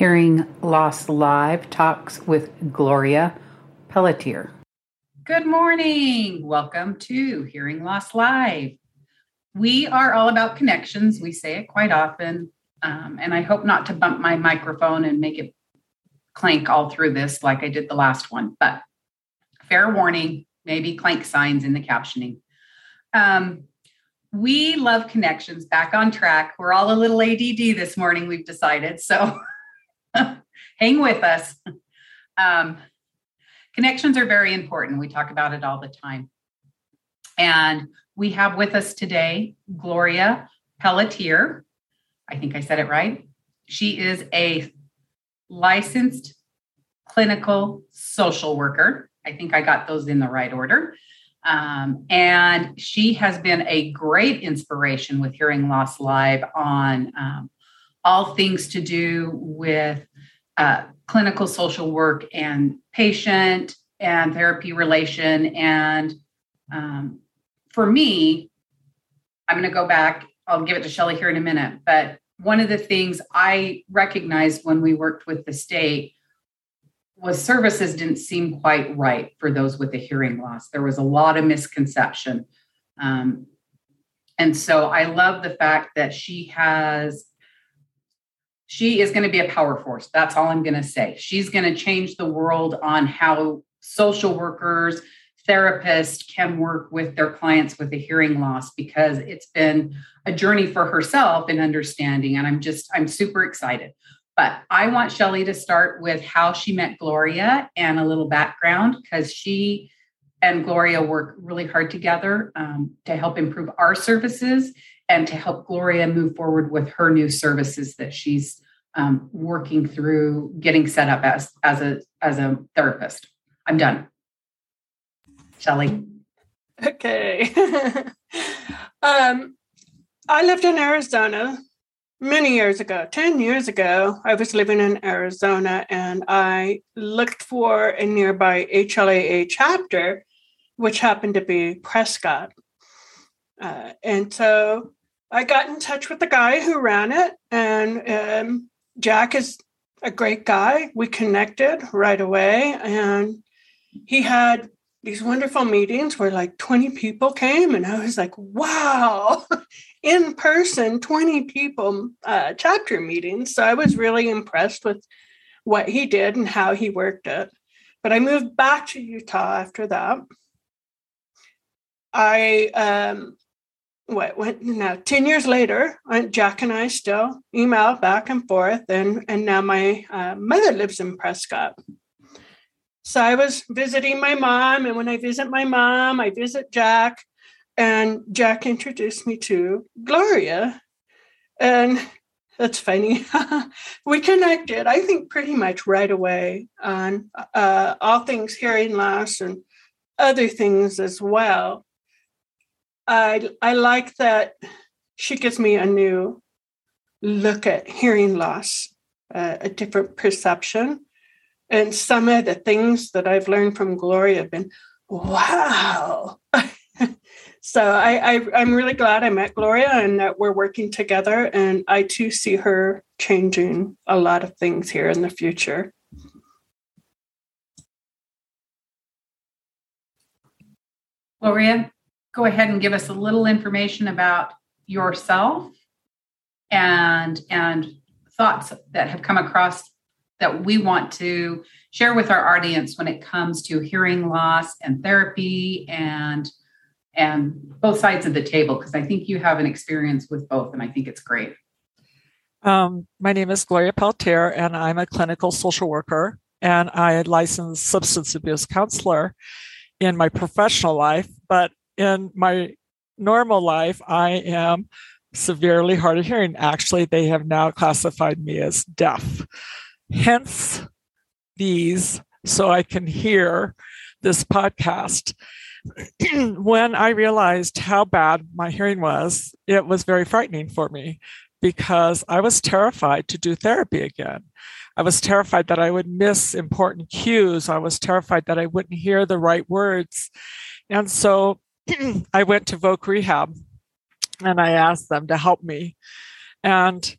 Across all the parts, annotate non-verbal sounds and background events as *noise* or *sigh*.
Hearing Loss Live talks with Gloria Pelletier. Good morning. Welcome to Hearing Loss Live. We are all about connections. We say it quite often. Um, and I hope not to bump my microphone and make it clank all through this like I did the last one. But fair warning, maybe clank signs in the captioning. Um, we love connections back on track. We're all a little ADD this morning, we've decided. So *laughs* hang with us. Um, connections are very important. We talk about it all the time. And we have with us today Gloria Pelletier. I think I said it right. She is a licensed clinical social worker. I think I got those in the right order. Um, and she has been a great inspiration with Hearing Loss Live on um, all things to do with uh, clinical social work and patient and therapy relation. And um, for me, I'm going to go back. I'll give it to Shelly here in a minute. But one of the things I recognized when we worked with the state was services didn't seem quite right for those with a hearing loss. There was a lot of misconception. Um, and so I love the fact that she has she is going to be a power force. That's all I'm going to say. She's going to change the world on how social workers, therapists can work with their clients with a hearing loss because it's been a journey for herself in understanding. And I'm just, I'm super excited. But I want Shelly to start with how she met Gloria and a little background because she and Gloria work really hard together um, to help improve our services and to help Gloria move forward with her new services that she's um, working through getting set up as as a as a therapist. I'm done. Shelly. Okay. *laughs* um, I lived in Arizona many years ago. Ten years ago, I was living in Arizona, and I looked for a nearby HLAA chapter, which happened to be Prescott. Uh, and so I got in touch with the guy who ran it, and um, Jack is a great guy. We connected right away, and he had these wonderful meetings where like 20 people came, and I was like, wow, *laughs* in person, 20 people uh, chapter meetings. So I was really impressed with what he did and how he worked it. But I moved back to Utah after that. I um, what went now 10 years later jack and i still email back and forth and and now my uh, mother lives in prescott. So i was visiting my mom and when i visit my mom i visit jack and jack introduced me to gloria. And that's funny. *laughs* We connected i think pretty much right away on uh, all things hearing loss and other things as well I I like that she gives me a new look at hearing loss, uh, a different perception, and some of the things that I've learned from Gloria have been wow. *laughs* so I, I I'm really glad I met Gloria and that we're working together, and I too see her changing a lot of things here in the future. Gloria, go ahead and give us a little information about yourself and and thoughts that have come across that we want to share with our audience when it comes to hearing loss and therapy and and both sides of the table because I think you have an experience with both and I think it's great. Um, my name is Gloria Pelletier and I'm a clinical social worker and I licensed substance abuse counselor in my professional life, but in my normal life, I am severely hard of hearing. Actually, they have now classified me as deaf. Hence these, so I can hear this podcast. *clears throat* when I realized how bad my hearing was, it was very frightening for me because I was terrified to do therapy again. I was terrified that I would miss important cues. I was terrified that I wouldn't hear the right words. And so *clears throat* I went to Voc Rehab and I asked them to help me. And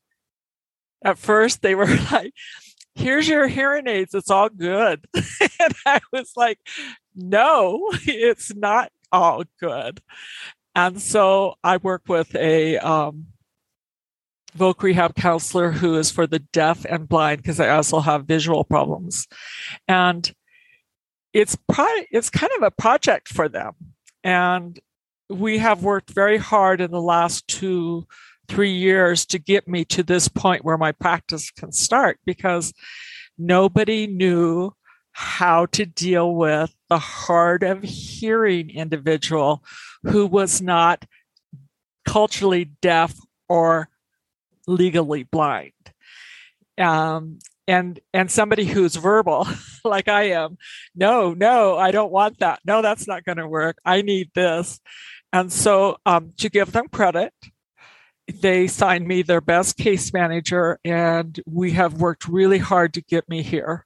at first they were *laughs* like, here's your hearing aids. It's all good. *laughs* and I was like, no, it's not all good. And so I work with a um, voc rehab counselor who is for the deaf and blind because I also have visual problems. And it's pro- it's kind of a project for them. And we have worked very hard in the last two, three years to get me to this point where my practice can start because nobody knew how to deal with the hard of hearing individual who was not culturally deaf or legally blind. Um, and and somebody who's verbal *laughs* like i am no no i don't want that. No that's not going to work. I need this. And so um, to give them credit they signed me their best case manager and we have worked really hard to get me here.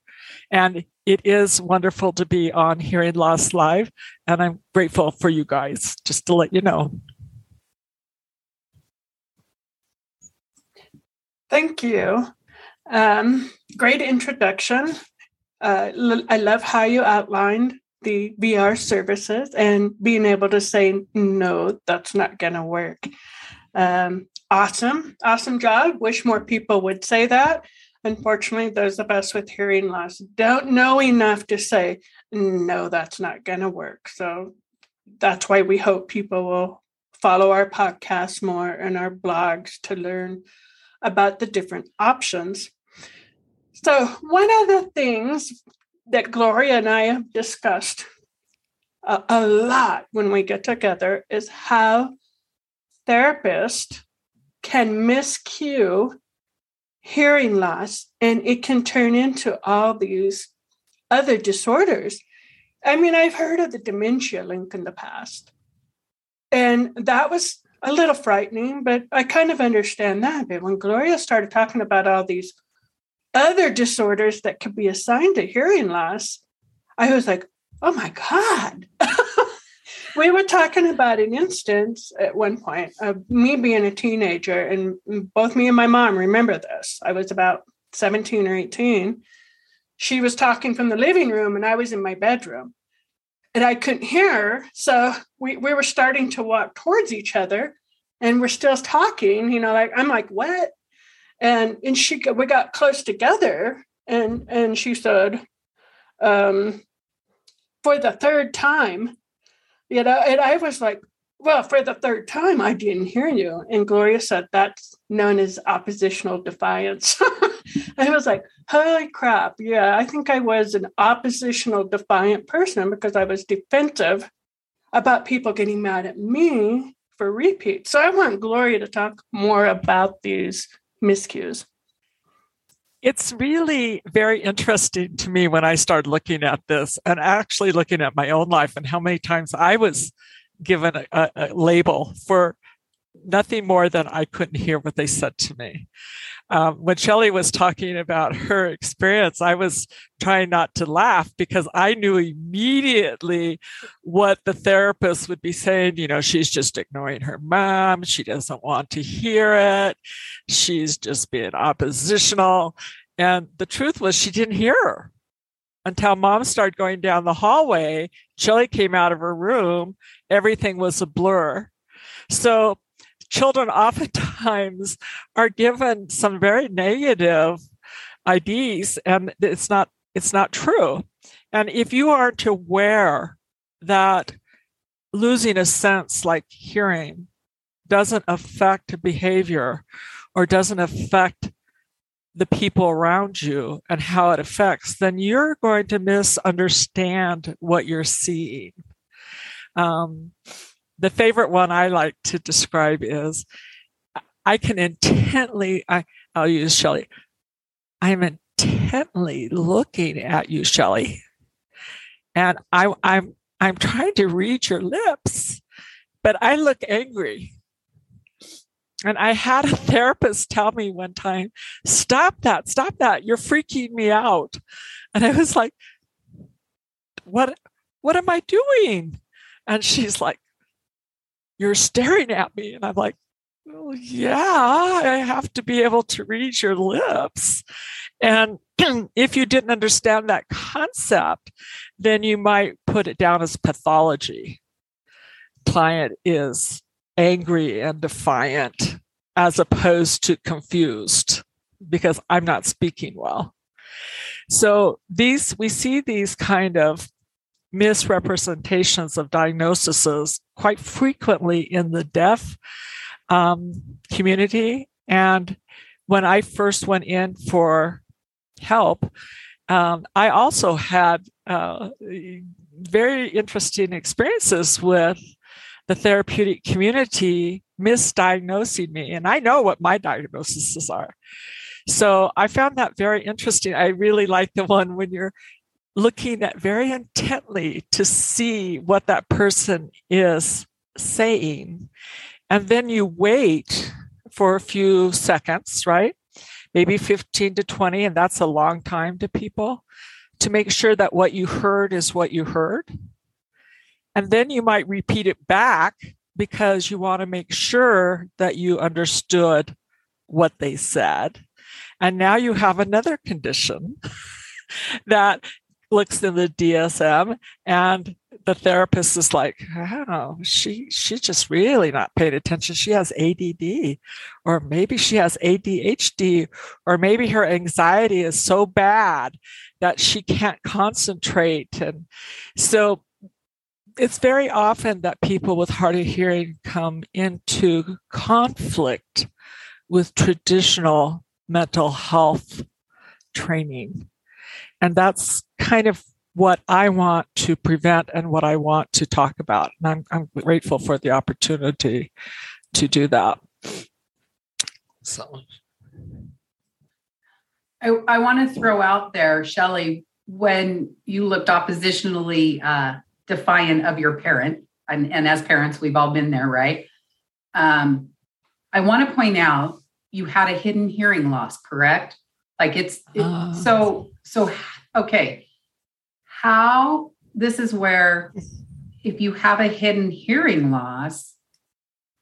And it is wonderful to be on hearing loss live and i'm grateful for you guys just to let you know. Thank you um, great introduction. Uh, l- I love how you outlined the VR services and being able to say, no, that's not going to work. Um, awesome. Awesome job. Wish more people would say that. Unfortunately, those of us with hearing loss don't know enough to say, no, that's not going to work. So that's why we hope people will follow our podcast more and our blogs to learn about the different options. So, one of the things that Gloria and I have discussed a, a lot when we get together is how therapists can miscue hearing loss and it can turn into all these other disorders. I mean, I've heard of the dementia link in the past, and that was a little frightening, but I kind of understand that. But when Gloria started talking about all these other disorders that could be assigned to hearing loss, I was like, oh my God. *laughs* we were talking about an instance at one point of me being a teenager, and both me and my mom remember this. I was about 17 or 18. She was talking from the living room, and I was in my bedroom. And I couldn't hear her. So we, we were starting to walk towards each other and we're still talking, you know, like I'm like, what? And and she we got close together and and she said um for the third time you know and i was like well for the third time i didn't hear you. And gloria said that's known as oppositional defiance. *laughs* I was like holy crap yeah i think i was an oppositional defiant person because i was defensive about people getting mad at me for repeat. So i want gloria to talk more about these miscues? It's really very interesting to me when I started looking at this and actually looking at my own life and how many times I was given a, a, a label for nothing more than I couldn't hear what they said to me. Um, when Shelley was talking about her experience, I was trying not to laugh because I knew immediately what the therapist would be saying. You know, she's just ignoring her mom. She doesn't want to hear it. She's just being oppositional. And the truth was, she didn't hear her until mom started going down the hallway. Shelley came out of her room. Everything was a blur. So children oftentimes are given some very negative ideas and it's not it's not true and if you aren't aware that losing a sense like hearing doesn't affect behavior or doesn't affect the people around you and how it affects, then you're going to misunderstand what you're seeing. Um, the favorite one I like to describe is I can intently, I, I'll use Shelley. I'm intently looking at you, Shelley. And I, I'm, I'm trying to read your lips, but I look angry. And I had a therapist tell me one time, stop that, stop that. You're freaking me out. And I was like, what, what am I doing? And she's like, you're staring at me. And I'm like, well, yeah, I have to be able to read your lips. And *clears throat* if you didn't understand that concept, then you might put it down as pathology. Client is angry and defiant as opposed to confused because I'm not speaking well. So these we see these kind of misrepresentations of diagnoses quite frequently in the deaf um, community. And when I first went in for help, um, I also had uh, very interesting experiences with the therapeutic community misdiagnosing me. And I know what my diagnoses are. So I found that very interesting. I really like the one when you're looking at very intently to see what that person is saying. And then you wait for a few seconds, right? Maybe 15 to 20, and that's a long time to people to make sure that what you heard is what you heard. And then you might repeat it back because you want to make sure that you understood what they said. And now you have another condition *laughs* that looks in the DSM and the therapist is like, oh, she she's just really not paying attention. She has ADD, or maybe she has ADHD, or maybe her anxiety is so bad that she can't concentrate. And so it's very often that people with hard of hearing come into conflict with traditional mental health training. And that's kind of what I want to prevent and what I want to talk about. And I'm, I'm grateful for the opportunity to do that. So. I, I want to throw out there, Shelley, when you looked oppositionally uh, defiant of your parent, and, and, as parents, we've all been there, right? Um, I want to point out you had a hidden hearing loss, correct? Like it's it, uh. so so okay. How this is where if you have a hidden hearing loss,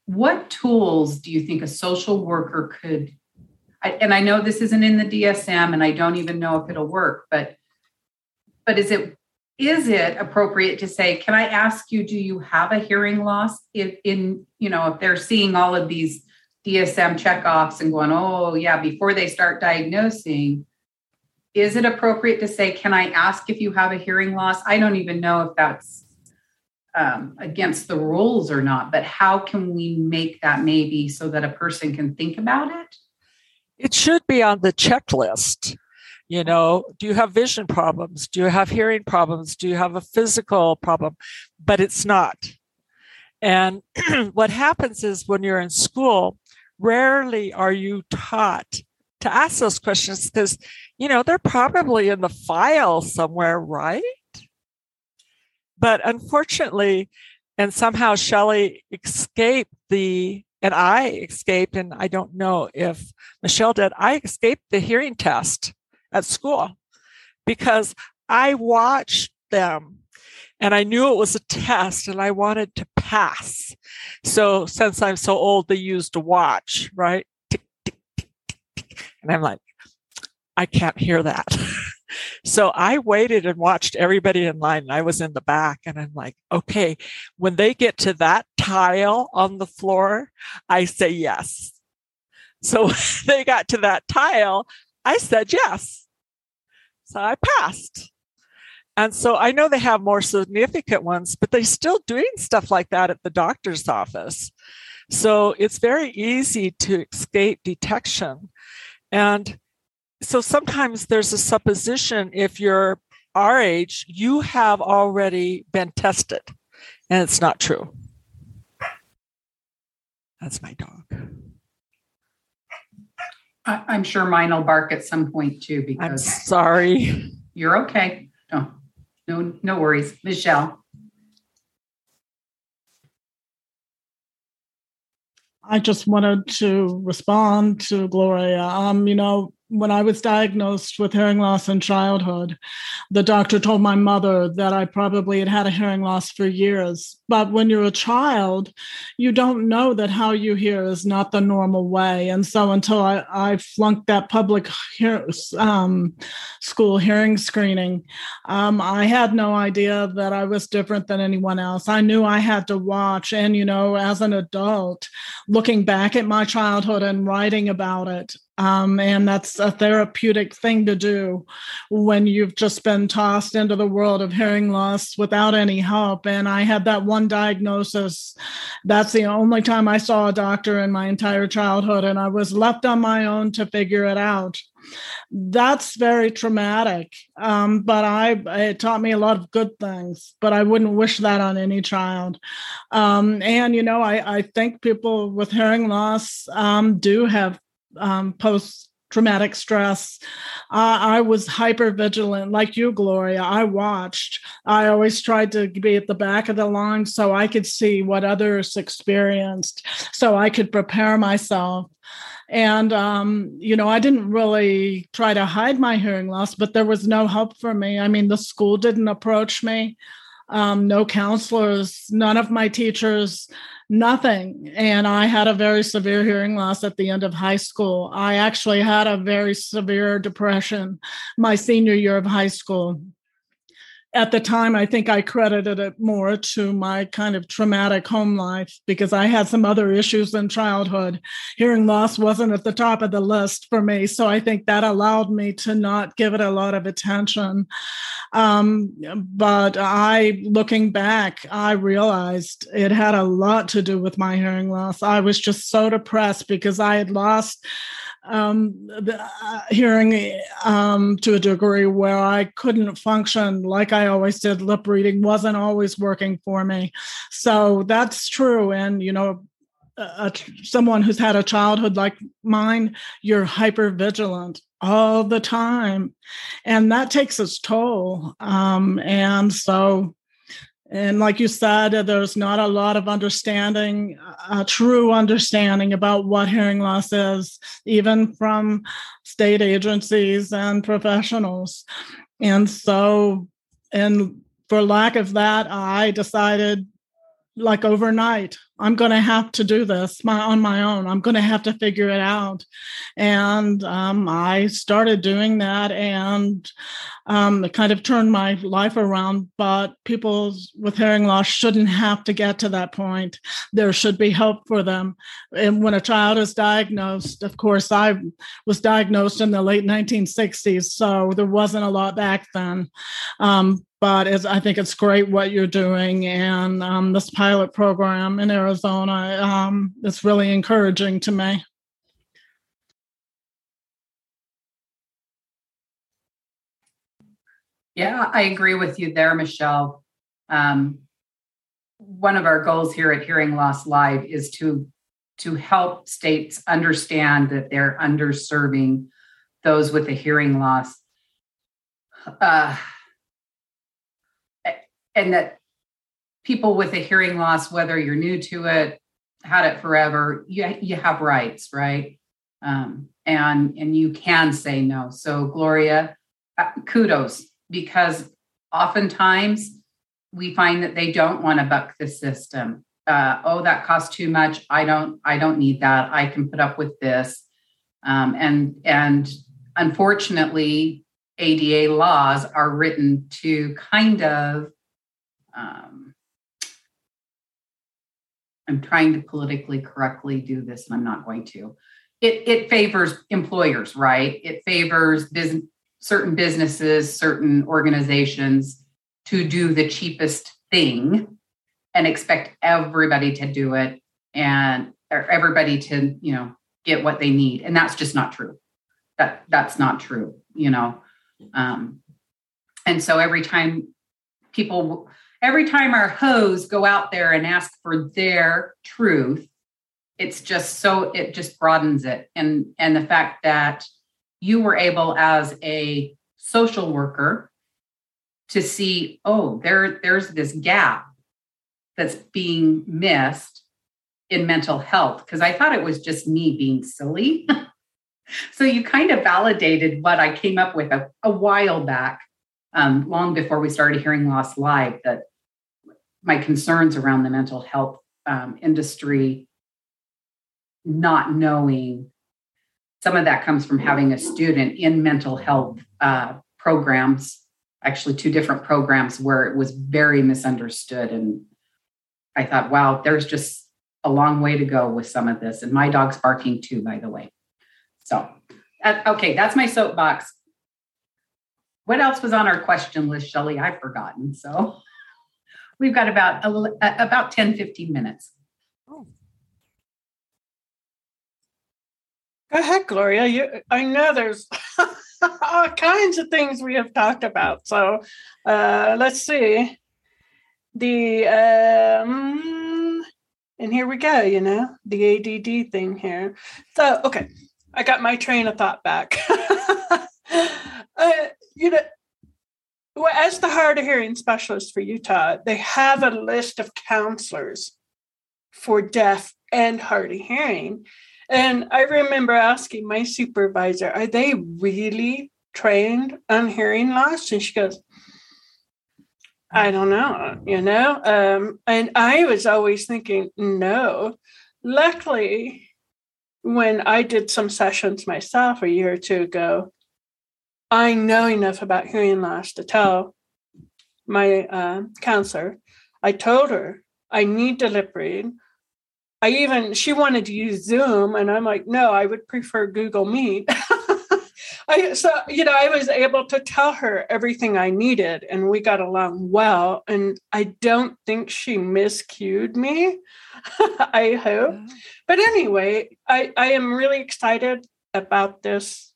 what tools do you think a social worker could I, and I know this isn't in the DSM and I don't even know if it'll work, but but is it is it appropriate to say, can I ask you, do you have a hearing loss? If in, you know, if they're seeing all of these DSM checkoffs and going, oh, yeah, before they start diagnosing, is it appropriate to say, can I ask if you have a hearing loss? I don't even know if that's um, against the rules or not, but how can we make that maybe so that a person can think about it? It should be on the checklist. You know, do you have vision problems? Do you have hearing problems? Do you have a physical problem? But it's not. And *clears throat* what happens is when you're in school, rarely are you taught to ask those questions because, you know, they're probably in the file somewhere, right? But unfortunately, and somehow Shelley escaped the, and I escaped, and I don't know if Michelle did, I escaped the hearing test at school because I watched them and I knew it was a test and I wanted to pass. So since I'm so old, they used a watch, right? Tick, tick, tick, and I'm like, I can't hear that. *laughs* so I waited and watched everybody in line. I was in the back and I'm like, okay, when they get to that tile on the floor, I say yes. So *laughs* they got to that tile, I said yes. So I passed. And so I know they have more significant ones, but they're still doing stuff like that at the doctor's office. So it's very easy to escape detection. And so sometimes there's a supposition if you're our age, you have already been tested, and it's not true. That's my dog. I'm sure mine will bark at some point too. Because I'm sorry. You're okay. No. No, no worries. Michelle. I just wanted to respond to Gloria. Um, you know, when I was diagnosed with hearing loss in childhood, the doctor told my mother that I probably had had a hearing loss for years. But when you're a child, you don't know that how you hear is not the normal way. And so until I, I flunked that public hear, um, school hearing screening, um, I had no idea that I was different than anyone else. I knew I had to watch. And, you know, as an adult, looking back at my childhood and writing about it, um, and that's a therapeutic thing to do when you've just been tossed into the world of hearing loss without any help. And I had that one diagnosis. That's the only time I saw a doctor in my entire childhood, and I was left on my own to figure it out. That's very traumatic, um, but I it taught me a lot of good things. But I wouldn't wish that on any child. Um, and you know, I, I think people with hearing loss um, do have um, post traumatic stress. Uh, I was hyper vigilant, like you, Gloria. I watched. I always tried to be at the back of the line so I could see what others experienced, so I could prepare myself. And, um, you know, I didn't really try to hide my hearing loss, but there was no help for me. I mean, the school didn't approach me, um, no counselors, none of my teachers nothing. And I had a very severe hearing loss at the end of high school. I actually had a very severe depression my senior year of high school at the time, I think I credited it more to my kind of traumatic home life because I had some other issues in childhood. Hearing loss wasn't at the top of the list for me. So I think that allowed me to not give it a lot of attention. Um, but I, looking back, I realized it had a lot to do with my hearing loss. I was just so depressed because I had lost um, uh, hearing um, to a degree where I couldn't function like I always did. Lip reading wasn't always working for me. So that's true. And, you know, someone who's had a childhood like mine, you're hyper vigilant all the time. And that takes its toll. Um, and so and like you said, uh, there's not a lot of understanding, uh, a true understanding about what hearing loss is, even from state agencies and professionals. And so, and for lack of that, I decided like overnight i'm going to have to do this my, on my own. I'm going to have to figure it out. And um, i started doing that and um, it kind of turned my life around but people with hearing loss shouldn't have to get to that point. There should be help for them. And when a child is diagnosed of course i was diagnosed in the late 1960s so there wasn't a lot back then. Um, but I think it's great what you're doing. And um, this pilot program in Arizona, um, it's really encouraging to me. Yeah, I agree with you there, Michelle. Um, one of our goals here at Hearing Loss Live is to to help states understand that they're underserving those with a hearing loss. Uh, and that people with a hearing loss, whether you're new to it, had it forever, you, you have rights, right? Um, and and you can say no. So Gloria, uh, kudos because oftentimes we find that they don't want to buck the system. Uh, oh, that costs too much. I don't. I don't need that. I can put up with this. Um, and and unfortunately, ADA laws are written to kind of um, I'm trying to politically correctly do this, and I'm not going to. It, it favors employers, right? It favors business, certain businesses, certain organizations to do the cheapest thing and expect everybody to do it and everybody to, you know, get what they need. And that's just not true. That that's not true, you know. Um, and so every time people every time our HoHs go out there and ask for their truth it's just so it just broadens it. And and the fact that you were able as a social worker to see oh there there's this gap that's being missed in mental health. Because i thought it was just me being silly. *laughs* So you kind of validated what I came up with a, a while back, um, long before we started hearing loss live, that my concerns around the mental health um, industry, not knowing some of that comes from having a student in mental health uh, programs, actually, two different programs where it was very misunderstood. And I thought, wow, there's just a long way to go with some of this. And my dog's barking too, by the way. So, uh, okay, that's my soapbox. What else was on our question list, Shelly? I've forgotten. So we've got about a, about 10, 15 minutes. Oh. Go ahead, Gloria. You, I know there's *laughs* all kinds of things we have talked about. So uh, let's see. The um, and here we go. You know the ADD thing here. So okay, I got my train of thought back. *laughs* uh, you know, well, as the hard of hearing specialist for Utah, they have a list of counselors for deaf and hard of hearing. And I remember asking my supervisor, are they really trained on hearing loss? And she goes, I don't know, you know? Um, and I was always thinking, no. Luckily, when I did some sessions myself a year or two ago, I know enough about hearing loss to tell my uh, counselor. I told her I need to lip read. I even she wanted to use Zoom, and I'm like, no, I would prefer Google Meet. *laughs* I so you know I was able to tell her everything I needed, and we got along well. And I don't think she miscued me. *laughs* I hope. But anyway, I, I am really excited about this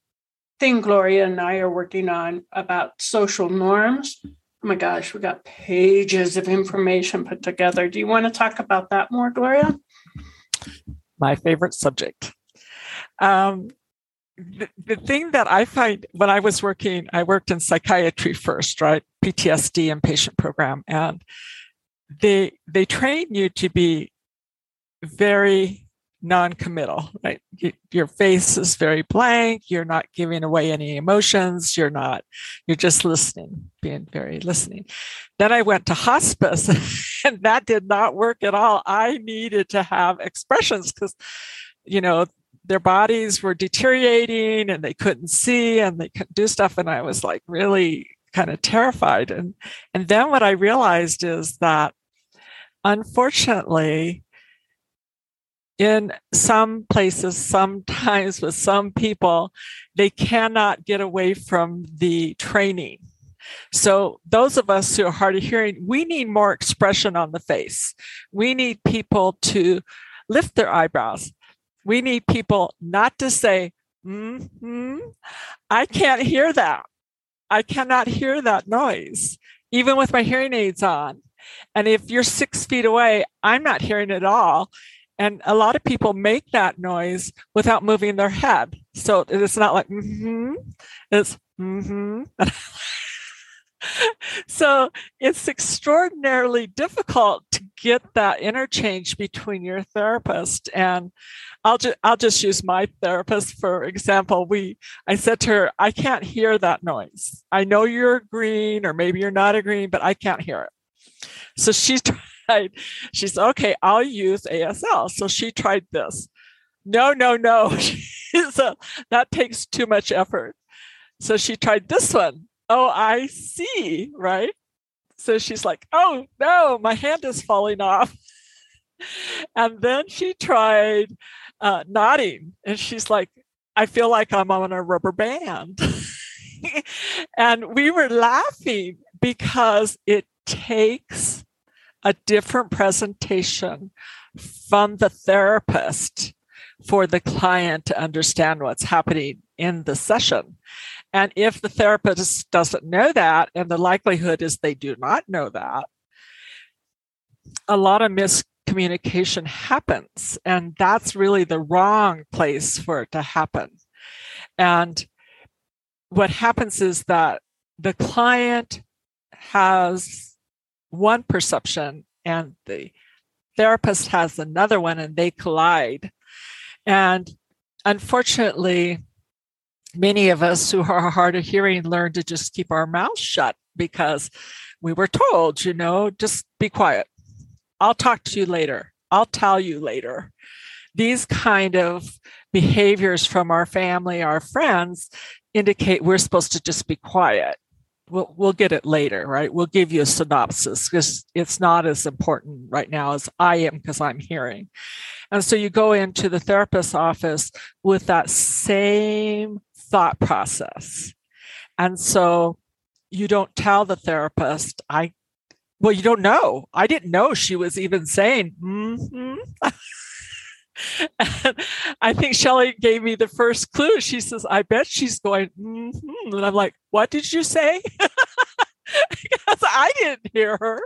thing Gloria and I are working on about social norms. Oh my gosh, we got pages of information put together. Do you want to talk about that more, Gloria? My favorite subject. Um, the, the thing that I find when I was working, I worked in psychiatry first, right? PTSD and patient program. And they they train you to be very non-committal right? Your face is very blank you're not giving away any emotions you're not you're just listening being very listening. Then i went to hospice *laughs* and that did not work at all. I needed to have expressions because you know their bodies were deteriorating and they couldn't see and they couldn't do stuff and i was like really kind of terrified. And and then what i realized is that unfortunately in some places, sometimes with some people, they cannot get away from the training. So, those of us who are hard of hearing, we need more expression on the face. We need people to lift their eyebrows. We need people not to say, mm-hmm. I can't hear that. I cannot hear that noise, even with my hearing aids on. And if you're six feet away, I'm not hearing it all. And a lot of people make that noise without moving their head. So it's not like, mm-hmm, it's mm-hmm. *laughs* so it's extraordinarily difficult to get that interchange between your therapist and I'll just I'll just use my therapist for example. We I said to her, I can't hear that noise. I know you're agreeing or maybe you're not agreeing, but I can't hear it. So she *laughs* she said, okay, I'll use ASL. So she tried this. No, no, no. *laughs* so that takes too much effort. So she tried this one. Oh, I see, right? So she's like, oh, no, my hand is falling off. *laughs* and then she tried uh, nodding, and she's like, I feel like I'm on a rubber band. *laughs* and we were laughing because it takes a different presentation from the therapist for the client to understand what's happening in the session. And if the therapist doesn't know that, and the likelihood is they do not know that, a lot of miscommunication happens. And that's really the wrong place for it to happen. And what happens is that the client has one perception and the therapist has another one and they collide. And unfortunately, many of us who are hard of hearing learn to just keep our mouths shut because we were told, you know, just be quiet. I'll talk to you later. I'll tell you later. These kind of behaviors from our family, our friends indicate we're supposed to just be quiet. We'll, we'll get it later, right? We'll give you a synopsis because it's not as important right now as I am because I'm hearing. And so you go into the therapist's office with that same thought process. And so you don't tell the therapist, I, well, you don't know. I didn't know she was even saying, mm-hmm. *laughs* *laughs* I think Shelly gave me the first clue. She says, I bet she's going, mm-hmm. and I'm like, what did you say? *laughs* because I didn't hear her.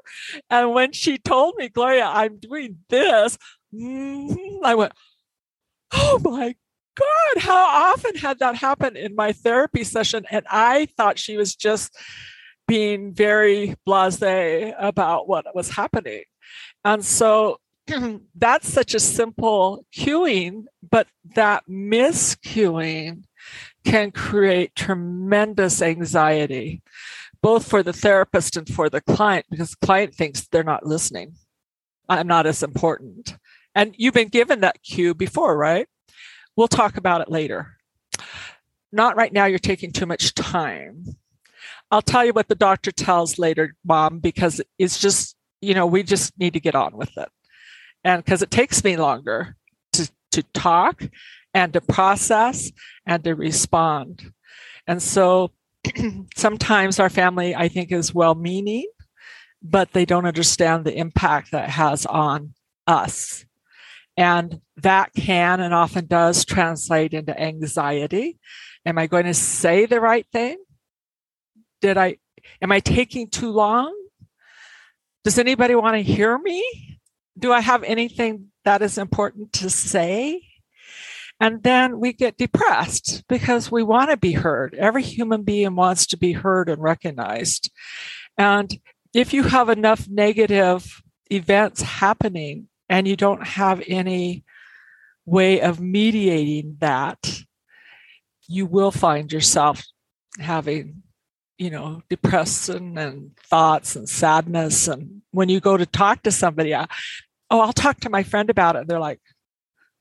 And when she told me, Gloria, I'm doing this, mm-hmm. I went, oh my God, how often had that happen in my therapy session? And I thought she was just being very blase about what was happening. And so *clears throat* that's such a simple cueing, but that miscueing can create tremendous anxiety, both for the therapist and for the client, because the client thinks they're not listening. I'm not as important. And you've been given that cue before, right? We'll talk about it later. Not right now, you're taking too much time. I'll tell you what the doctor tells later, mom, because it's just, you know, we just need to get on with it. And because it takes me longer to, to talk and to process and to respond. And so *clears throat* sometimes our family, I think, is well meaning, but they don't understand the impact that has on us. And that can and often does translate into anxiety. Am I going to say the right thing? Did I, am I taking too long? Does anybody want to hear me? Do I have anything that is important to say? And then we get depressed because we want to be heard. Every human being wants to be heard and recognized. And if you have enough negative events happening and you don't have any way of mediating that, you will find yourself having, you know, depression and thoughts and sadness. And when you go to talk to somebody, oh, I'll talk to my friend about it. They're like,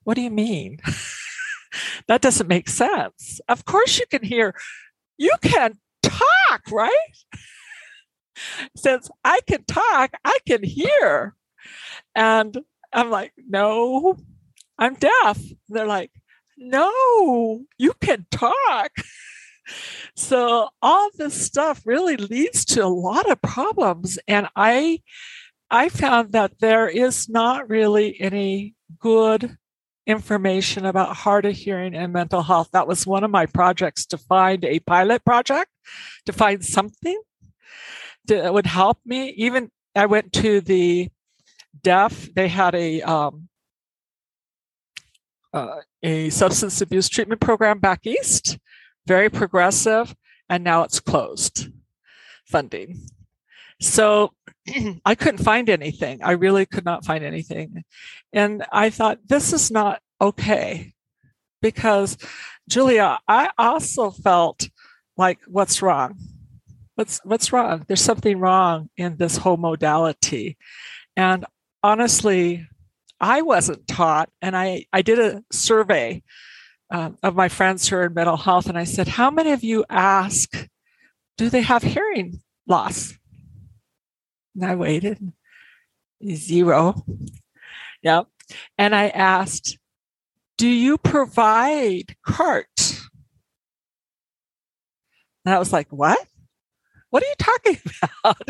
what do you mean? *laughs* that doesn't make sense. Of course, you can hear, you can talk, right? *laughs* Since I can talk, I can hear. And I'm like, no, I'm deaf. They're like, no, you can talk. *laughs* so all this stuff really leads to a lot of problems. And I I found that there is not really any good information about hard of hearing and mental health. That was one of my projects to find a pilot project, to find something that would help me. Even I went to the deaf. They had a um, uh, a substance abuse treatment program back east, very progressive, and now it's closed funding. So *clears throat* I couldn't find anything. I really could not find anything. And I thought, this is not okay. Because, Julia, I also felt like, what's wrong? What's, what's wrong? There's something wrong in this whole modality. And honestly, I wasn't taught. And I, I did a survey um, of my friends who are in mental health, and I said, How many of you ask, do they have hearing loss? And I waited, zero. Yep. And I asked, Do you provide CART? And I was like, What? What are you talking *laughs* about?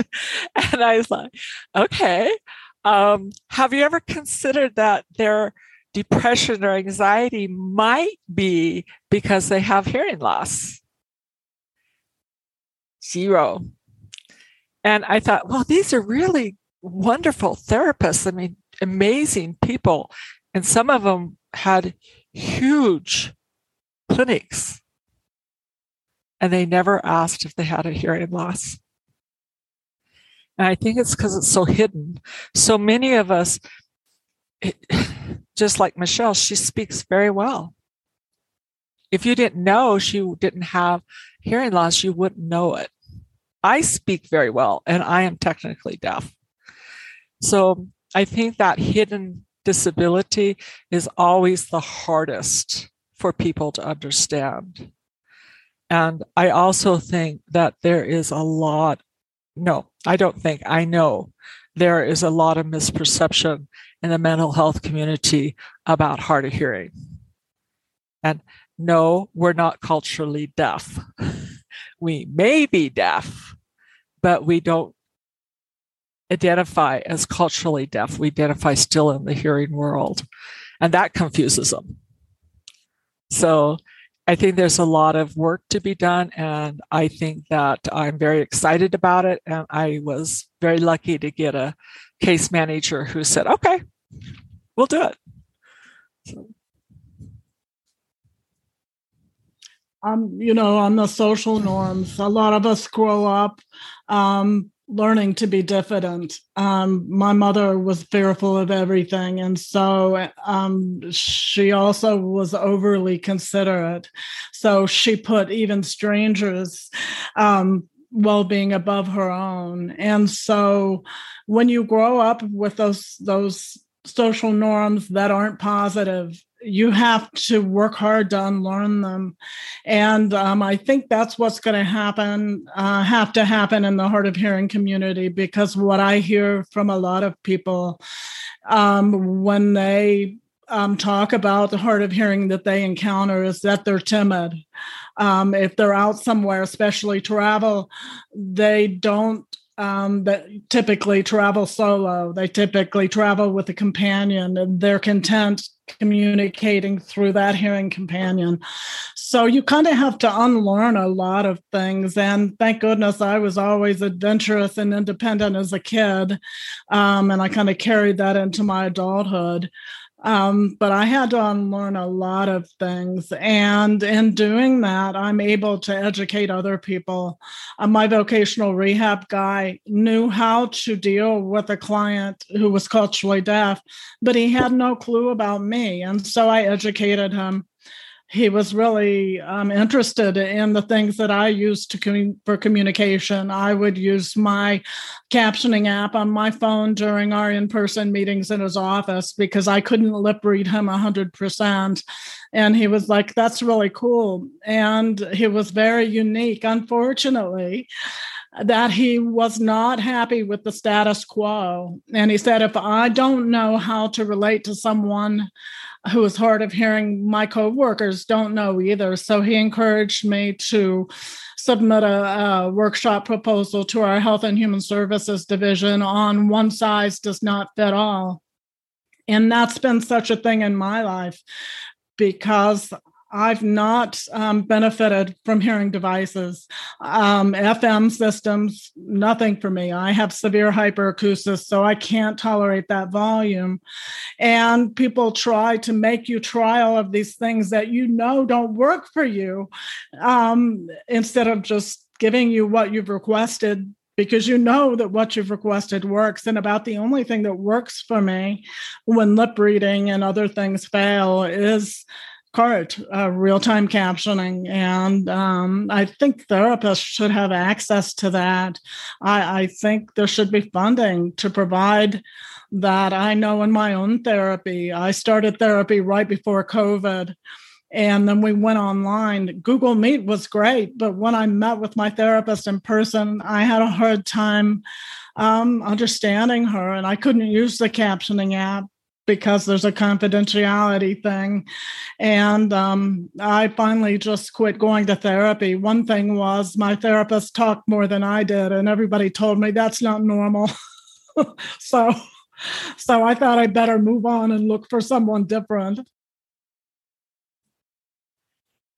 and I was like, Okay. Um, have you ever considered that their depression or anxiety might be because they have hearing loss? Zero. And I thought, well, these are really wonderful therapists. I mean, amazing people. And some of them had huge clinics. And they never asked if they had a hearing loss. And I think it's because it's so hidden. So many of us, *sighs* just like Michelle, she speaks very well. if you didn't know she didn't have hearing loss, you wouldn't know it. I speak very well and I am technically deaf. So I think that hidden disability is always the hardest for people to understand. And I also think that there is a lot, no, I don't think, I know there is a lot of misperception in the mental health community about hard of hearing. And no, we're not culturally deaf. *laughs* we may be deaf, but we don't identify as culturally deaf. We identify still in the hearing world. And that confuses them. So I think there's a lot of work to be done. And I think that I'm very excited about it. And I was very lucky to get a case manager who said, okay, we'll do it. So. Um, you know, on the social norms, a lot of us grow up um, learning to be diffident. Um, my mother was fearful of everything. And so um, she also was overly considerate. So she put even strangers' um, well being above her own. And so when you grow up with those, those social norms that aren't positive, you have to work hard to unlearn them and um, i think that's what's going to happen uh, have to happen in the hard of hearing community because what i hear from a lot of people um, when they um, talk about the hard of hearing that they encounter is that they're timid um, if they're out somewhere especially travel they don't um, that typically travel solo. They typically travel with a companion and they're content communicating through that hearing companion. So you kind of have to unlearn a lot of things. And thank goodness I was always adventurous and independent as a kid. Um, and I kind of carried that into my adulthood. Um, but I had to unlearn a lot of things. And in doing that, I'm able to educate other people. Uh, my vocational rehab guy knew how to deal with a client who was culturally deaf, but he had no clue about me. And so I educated him he was really um, interested in the things that I used to com- for communication. I would use my captioning app on my phone during our in-person meetings in his office because I couldn't lip read him hundred percent, and he was like, "That's really cool," and he was very unique. Unfortunately. That he was not happy with the status quo. And he said, if I don't know how to relate to someone who was hard of hearing my co-workers don't know either. So he encouraged me to submit a, a, workshop proposal to our health and human services division on one size does not fit all. And that's been such a thing in my life because I've not um, benefited from hearing devices. Um, FM systems, nothing for me. I have severe hyperacusis, so I can't tolerate that volume. And people try to make you try all of these things that you know don't work for you um, instead of just giving you what you've requested because you know that what you've requested works. And about the only thing that works for me when lip reading and other things fail is CART, uh, real time captioning. And um, I think therapists should have access to that. I, I think there should be funding to provide that. I know in my own therapy, I started therapy right before COVID. And then we went online. Google Meet was great, but when I met with my therapist in person, I had a hard time um, understanding her, and I couldn't use the captioning app because there's a confidentiality thing. And um, I finally just quit going to therapy. One thing was my therapist talked more than I did, and everybody told me that's not normal. *laughs* so, so I thought I'd better move on and look for someone different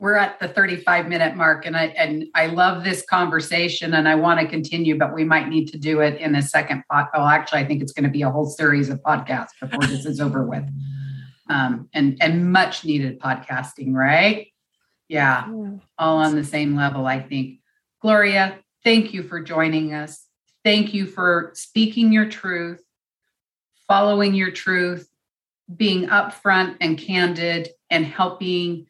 we're at the 35 minute mark and I and I love this conversation and I want to continue, but we might need to do it in a second pod. Oh, actually, I think it's going to be a whole series of podcasts before this is over with. Um, and and much needed podcasting, right? Yeah, all on the same level, I think. Gloria, thank you for joining us. Thank you for speaking your truth, following your truth, being upfront and candid, and helping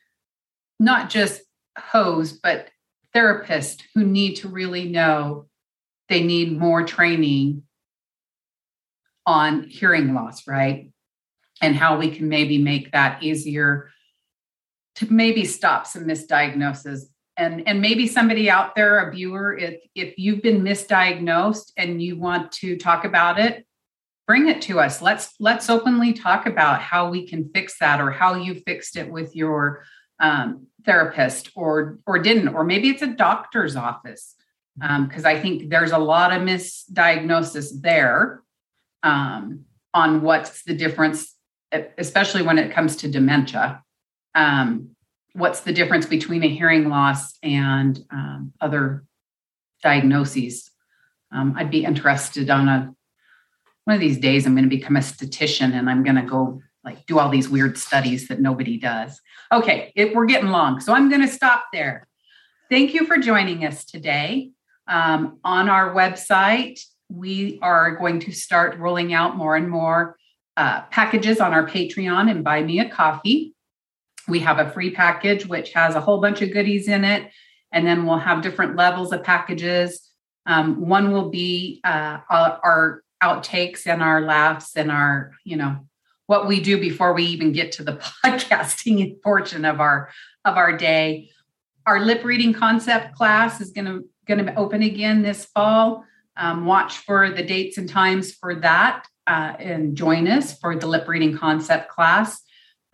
not just HoHs, but therapists who need to really know they need more training on hearing loss, right? And how we can maybe make that easier to maybe stop some misdiagnoses. And, and maybe somebody out there, a viewer, if, if you've been misdiagnosed and you want to talk about it, bring it to us. Let's let's openly talk about how we can fix that or how you fixed it with your um, therapist or or didn't, or maybe it's a doctor's office because um, I think there's a lot of misdiagnosis there um, on what's the difference, especially when it comes to dementia. Um, what's the difference between a hearing loss and um, other diagnoses? Um, I'd be interested on a one of these days. I'm going to become a statistician and I'm going to go like do all these weird studies that nobody does. Okay, it, we're getting long, so I'm going to stop there. Thank you for joining us today. Um, on our website, we are going to start rolling out more and more uh, packages on our Patreon and Buy Me a Coffee. We have a free package which has a whole bunch of goodies in it, and then we'll have different levels of packages. Um, one will be uh, our outtakes and our laughs and our, you know, what we do before we even get to the *laughs* podcasting portion of our of our day. Our lip reading concept class is going to going to open again this fall. Um, watch for the dates and times for that uh, and join us for the lip reading concept class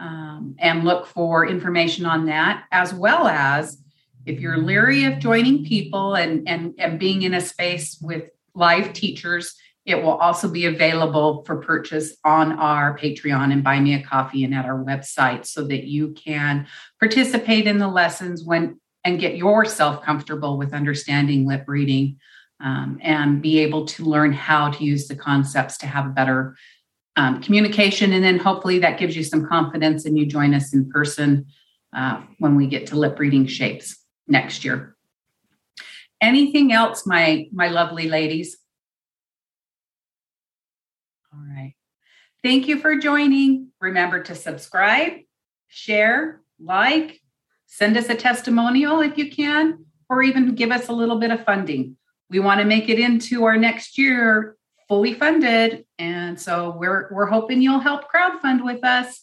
um, and look for information on that, as well as if you're leery of joining people and, and, and being in a space with live teachers, it will also be available for purchase on our Patreon and Buy Me a Coffee and at our website so that you can participate in the lessons when and get yourself comfortable with understanding lip reading um, and be able to learn how to use the concepts to have a better um, communication. And then hopefully that gives you some confidence and you join us in person uh, when we get to lip reading shapes next year. Anything else, my my lovely ladies? All right. Thank you for joining. Remember to subscribe, share, like, send us a testimonial if you can, or even give us a little bit of funding. We want to make it into our next year fully funded. And so we're we're hoping you'll help crowdfund with us.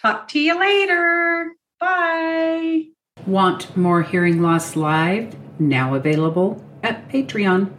Talk to you later. Bye. Want more hearing loss live? Now available at Patreon.